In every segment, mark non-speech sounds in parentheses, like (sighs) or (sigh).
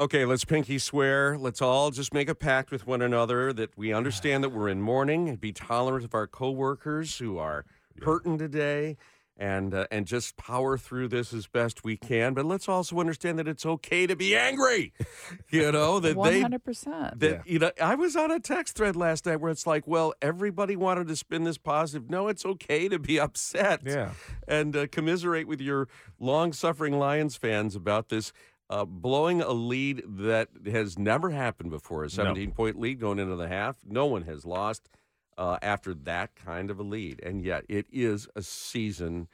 Okay, let's pinky swear. Let's all just make a pact with one another that we understand that we're in mourning and be tolerant of our coworkers who are hurting today and uh, and just power through this as best we can. But let's also understand that it's okay to be angry. (laughs) You know that One they hundred percent. that you know I was on a text thread last night where it's like, well, everybody wanted to spin this positive. No, it's okay to be upset. Yeah. and uh, commiserate with your long-suffering Lions fans about this. Uh, blowing a lead that has never happened before, a 17 point lead going into the half. No one has lost uh, after that kind of a lead. And yet it is a season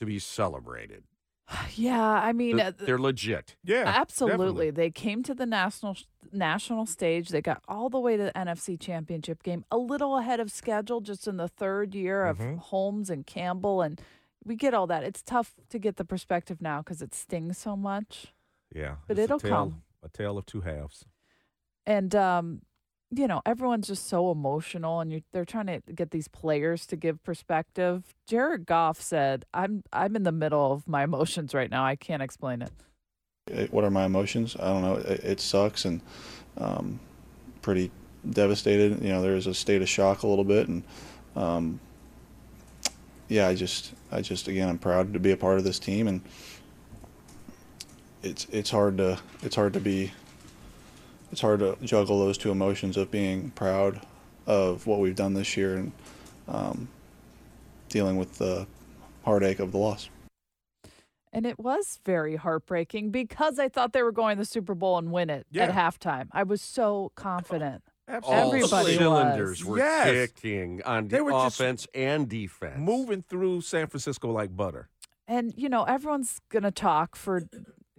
to be celebrated. (sighs) Yeah, I mean, Th- uh, They're legit. Yeah. absolutely. definitely. They came to the national national stage. They got all the way to the NFC Championship game, a little ahead of schedule, just in the third year of Mhm. Holmes and Campbell, and we get all that. It's tough to get the perspective now because it stings so much. Yeah. But it's it'll a tale, come. A tale of two halves. and um you know everyone's just so emotional and you they're trying to get these players to give perspective jared goff said i'm i'm in the middle of my emotions right now i can't explain it It- what are my emotions? I don't know. It, it sucks and um, pretty devastated. You know, there's a state of shock a little bit, and um, yeah, I just, I just, again, I'm proud to be a part of this team, and it's, it's hard to, it's hard to be, it's hard to juggle those two emotions of being proud of what we've done this year and um, dealing with the heartache of the loss. and it was very heartbreaking because i thought they were going to the super bowl and win it Yeah. at halftime i was so confident All Everybody cylinders was. were Yes. kicking on They the were just offense and defense. Moving through San Francisco like butter. and you know everyone's going to talk for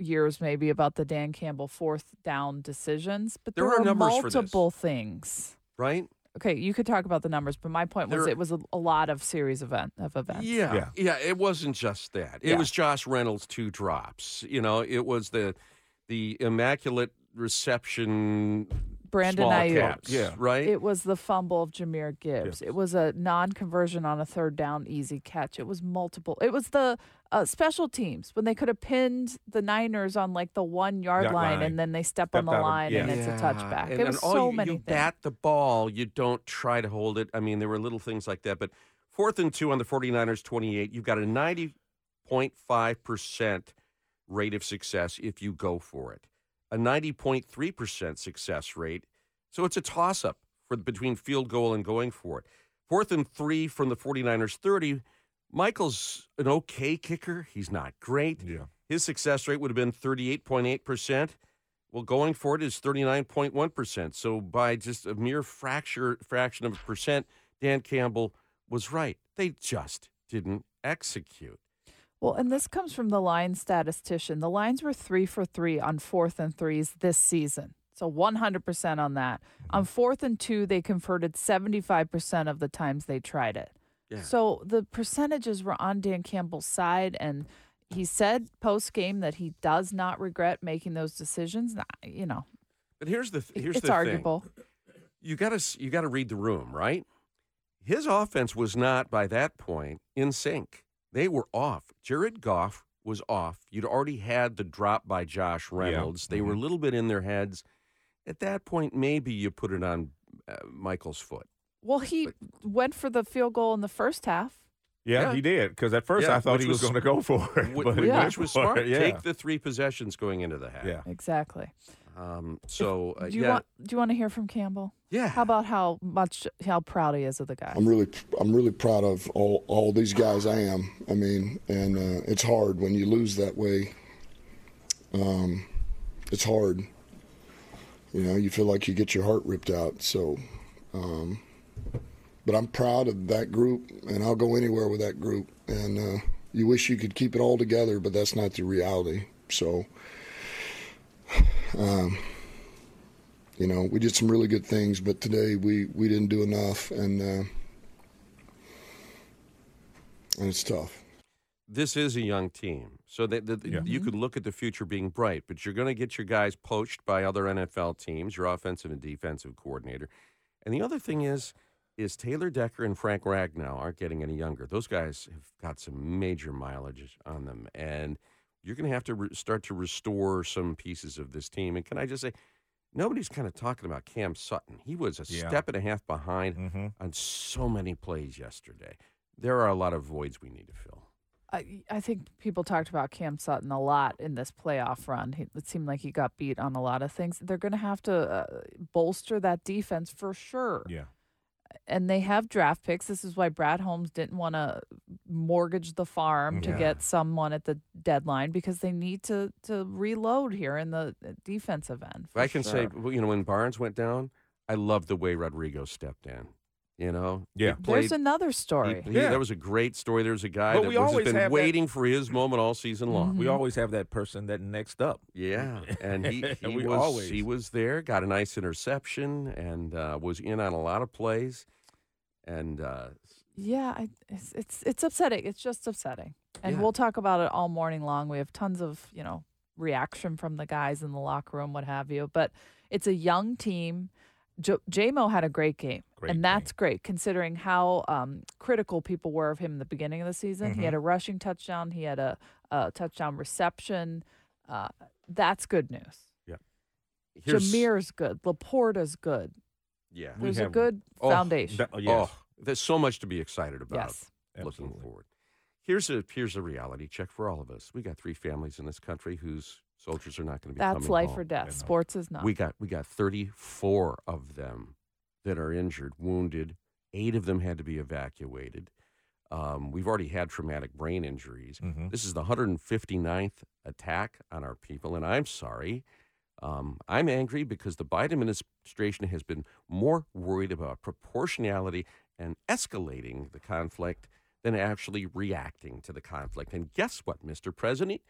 years maybe about the dan campbell fourth down decisions but There there, are were numbers for this. multiple things right? okay, you could talk about the numbers, but my point was it was a, a lot of series event of events. Yeah, yeah, Yeah. It wasn't just that. It Yeah. was Josh Reynolds' two drops. You know, it was the the immaculate reception. Brandon small Aiyuk. caps, Yeah. right. It was the fumble of Jahmyr Gibbs. Yes. It was a non-conversion on a third down easy catch. It was multiple. It was the uh, special teams when they could have pinned the Niners on like the one yard Yard line, line. and then they step on the out of- line and yeah. it's a touchback. And, it was all so you, many you things. bat the ball. You don't try to hold it. I mean, there were little things like that. But fourth and two on the 49ers 28, you've got a 90.5% rate of success if you go for it, a 90.3% success rate. So it's a toss up for between field goal and going for it. Fourth and three from the 49ers 30. Michael's an okay kicker. He's not great. Yeah. His success rate would have been 38.8%. Well, going for it is 39.1%. So by just a mere fracture, fraction of a percent, Dan Campbell was right. They just didn't execute. Well, and this comes from the Lions statistician. The Lions were three for three on fourth and threes this season. So 100% on that. On fourth and two, they converted 75% of the times they tried it. Yeah. So the percentages were on Dan Campbell's side. And he said post game that he does not regret making those decisions. You know, But here's the here's it's the arguable. thing. You got to you got to read the room, right? His offense was not by that point in sync. They were off. Jared Goff was off. You'd already had the drop by Josh Reynolds. They were a little bit in their heads. At that point, maybe you put it on uh, Michael's foot. Well, he went for the field goal in the first half. Yeah, Yeah. he did. Because at first Yeah, I thought he was, was- going to go for (laughs) it. Wh- but he which went was for smart. (laughs) Yeah. Take the three possessions going into the half. yeah. Exactly. Um, so uh, do you yeah, want do you want to hear from Campbell? yeah. How about how much how proud he is of the guy? I'm really, I'm really proud of all, all these guys. I am. I mean, and uh, it's hard when you lose that way. Um, it's hard. You know, you feel like you get your heart ripped out. So, um, but I'm proud of that group, and I'll go anywhere with that group. And uh, you wish you could keep it all together, but that's not the reality. So, um, you know, we did some really good things, but today we, we didn't do enough, and uh, and it's tough. this is a young team, so that, that Yeah. you could look at the future being bright. But you're going to get your guys poached by other NFL teams, your offensive and defensive coordinator. And the other thing is, is Taylor Decker and Frank Ragnow aren't getting any younger. Those guys have got some major mileage on them, and you're going to have to re- start to restore some pieces of this team. And can I just say, nobody's kind of talking about Cam Sutton. He was a Yeah. step and a half behind Mm-hmm. on so many plays yesterday. There are a lot of voids we need to fill. I, I think people talked about Cam Sutton a lot in this playoff run. He, it seemed like he got beat on a lot of things. They're going to have to uh, bolster that defense for sure. Yeah. And they have draft picks. This is why Brad Holmes didn't want to mortgage the farm to Yeah. get someone at the deadline because they need to, to reload here in the uh, defensive end. I can say, sure. well, you know, when Barnes went down, I loved the way Rodrigo stepped in. You know, Yeah. played- there's another story. he- Yeah. that was a great story. There was a guy But that we was always been have that- waiting for his moment all season long. We Mhm. always have that person that next up. Yeah, and he, (laughs) he We was always- he was there, got a nice interception, and uh, was in on a lot of plays. And uh, Yeah, I, it's, it's it's upsetting. It's just upsetting, and Yeah. we'll talk about it all morning long. We have tons of you know reaction from the guys in the locker room, what have you. But it's a young team. Jamo had a great game, Great and that's great considering how um, critical people were of him in the beginning of the season. He had a rushing touchdown. He had a, a touchdown reception. Uh, that's good news. Yeah, here's Jahmyr's good. LaPorta's good. Yeah, We There's a have- good Oh, foundation. That- oh, yes. oh, there's so much to be excited about. yes. looking Absolutely. forward. Here's a here's a reality check for all of us. We got three families in this country whose soldiers are not going to be That's coming life home. or death. know. Sports is not. We got we got 34 of them that are injured, wounded. Eight of them had to be evacuated. Um, we've already had traumatic brain injuries. Mm-hmm. This is the 159th attack on our people, and I'm sorry. Um, I'm angry because the Biden administration has been more worried about proportionality and escalating the conflict than actually reacting to the conflict. And guess what, Mr. President?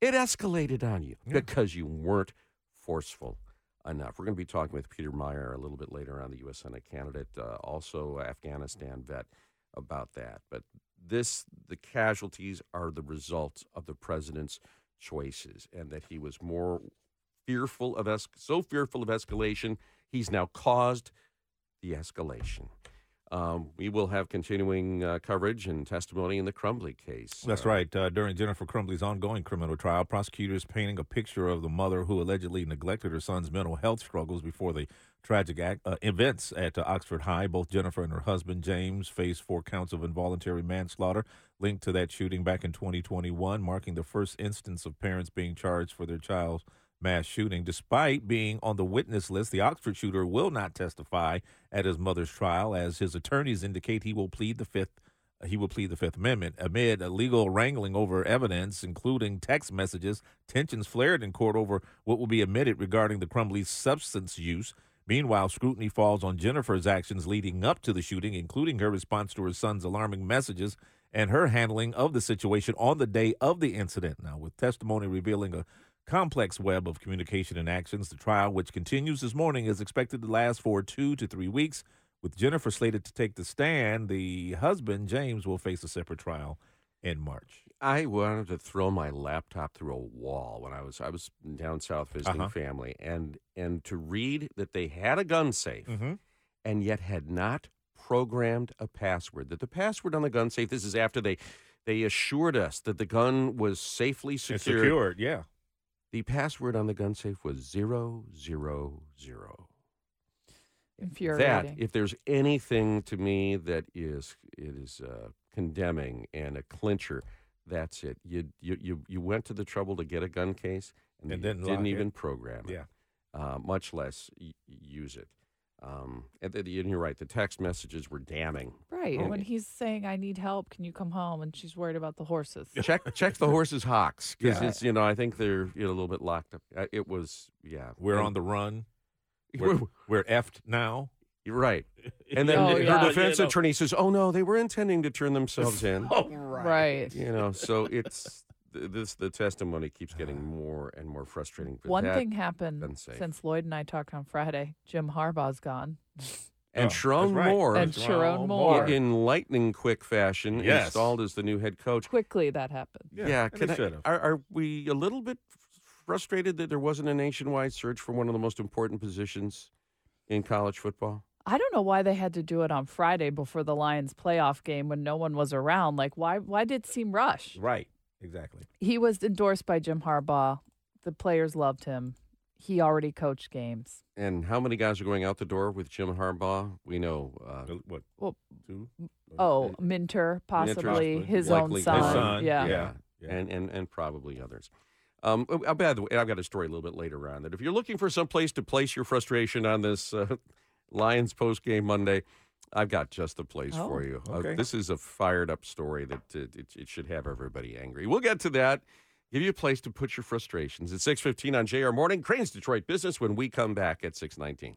It escalated on you Yeah. because you weren't forceful enough. We're going to be talking with Peter Meijer a little bit later on, the U.S. Senate candidate, uh, also Afghanistan vet, about that. But this, the casualties are the results of the president's choices, and that he was more fearful of es- so fearful of escalation, he's now caused the escalation. Um, we will have continuing uh, coverage and testimony in the Crumbley case. That's Uh, right. Uh, during Jennifer Crumbley's ongoing criminal trial, prosecutors painting a picture of the mother who allegedly neglected her son's mental health struggles before the tragic act, uh, events at uh, Oxford High. Both Jennifer and her husband, James, face four counts of involuntary manslaughter linked to that shooting back in 2021, marking the first instance of parents being charged for their child's mass shooting. Despite being on the witness list, the Oxford shooter will not testify at his mother's trial, as his attorneys indicate he will plead the fifth he will plead the Fifth Amendment. Amid a legal wrangling over evidence, including text messages, tensions flared in court over what will be admitted regarding the Crumbley's substance use. Meanwhile, scrutiny falls on Jennifer's actions leading up to the shooting, including her response to her son's alarming messages and her handling of the situation on the day of the incident. Now, with testimony revealing a complex web of communication and actions, the trial, which continues this morning, is expected to last for two to three weeks. With Jennifer slated to take the stand, the husband, James, will face a separate trial in March. I wanted to throw my laptop through a wall when I was I was down south visiting Uh-huh. family, and and to read that they had a gun safe Mm-hmm. and yet had not programmed a password. That the password on the gun safe. This is after they they assured us that the gun was safely It's secured. secured, yeah. The password on the gun safe was zero zero zero. That if there's anything to me that is it is uh, condemning and a clincher, that's it. You you you you went to the trouble to get a gun case and, And you didn't didn't, lock it. even program it. Yeah. Uh, much less y- use it. Um, and, then- and you're right. The text messages were damning. Right. Oh. When he's saying, I need help, can you come home? And she's worried about the horses. (laughs) check check the horse's hocks because Yeah. it's you know I think they're you know, a little bit locked up. Uh, it was yeah. We're And- on the run. (laughs) We're, we're effed now. You're right. (laughs) And then Oh, her yeah. defense You know. attorney says, "Oh no, they were intending to turn themselves in." Oh, Right. you know, so it's th- this the testimony keeps getting ah. more and more frustrating. but One that- thing happened unsafe. since Lloyd and I talked on Friday. Jim Harbaugh's gone. (laughs) and Oh, Sherrone that's right. Moore, And Sherrone Moore. in lightning quick fashion, Yes. installed as the new head coach. Quickly that happened. Yeah, and can they I- should have. are, are we a little bit frustrated that there wasn't a nationwide search for one of the most important positions in college football? I don't know why they had to do it on Friday before the Lions playoff game when no one was around. Like why why did it seem rushed? Right. Exactly. He was endorsed by Jim Harbaugh. The players loved him. He already coached games. And how many guys are going out the door with Jim Harbaugh? We know. Uh, What? Well, Two? Oh, Minter, possibly possibly. his Likely own his son. son, Yeah. yeah, Yeah. and and and probably others. Um, uh, by the way, I've got a story a little bit later on that if you're looking for some place to place your frustration on this uh, (laughs) Lions post game Monday, I've got just the place Oh, for you. Uh, this is a fired up story that uh, it, it should have everybody angry. We'll get to that. Give you a place to put your frustrations. It's 6:15 on JR Morning, Crane's Detroit Business when we come back at 6:19.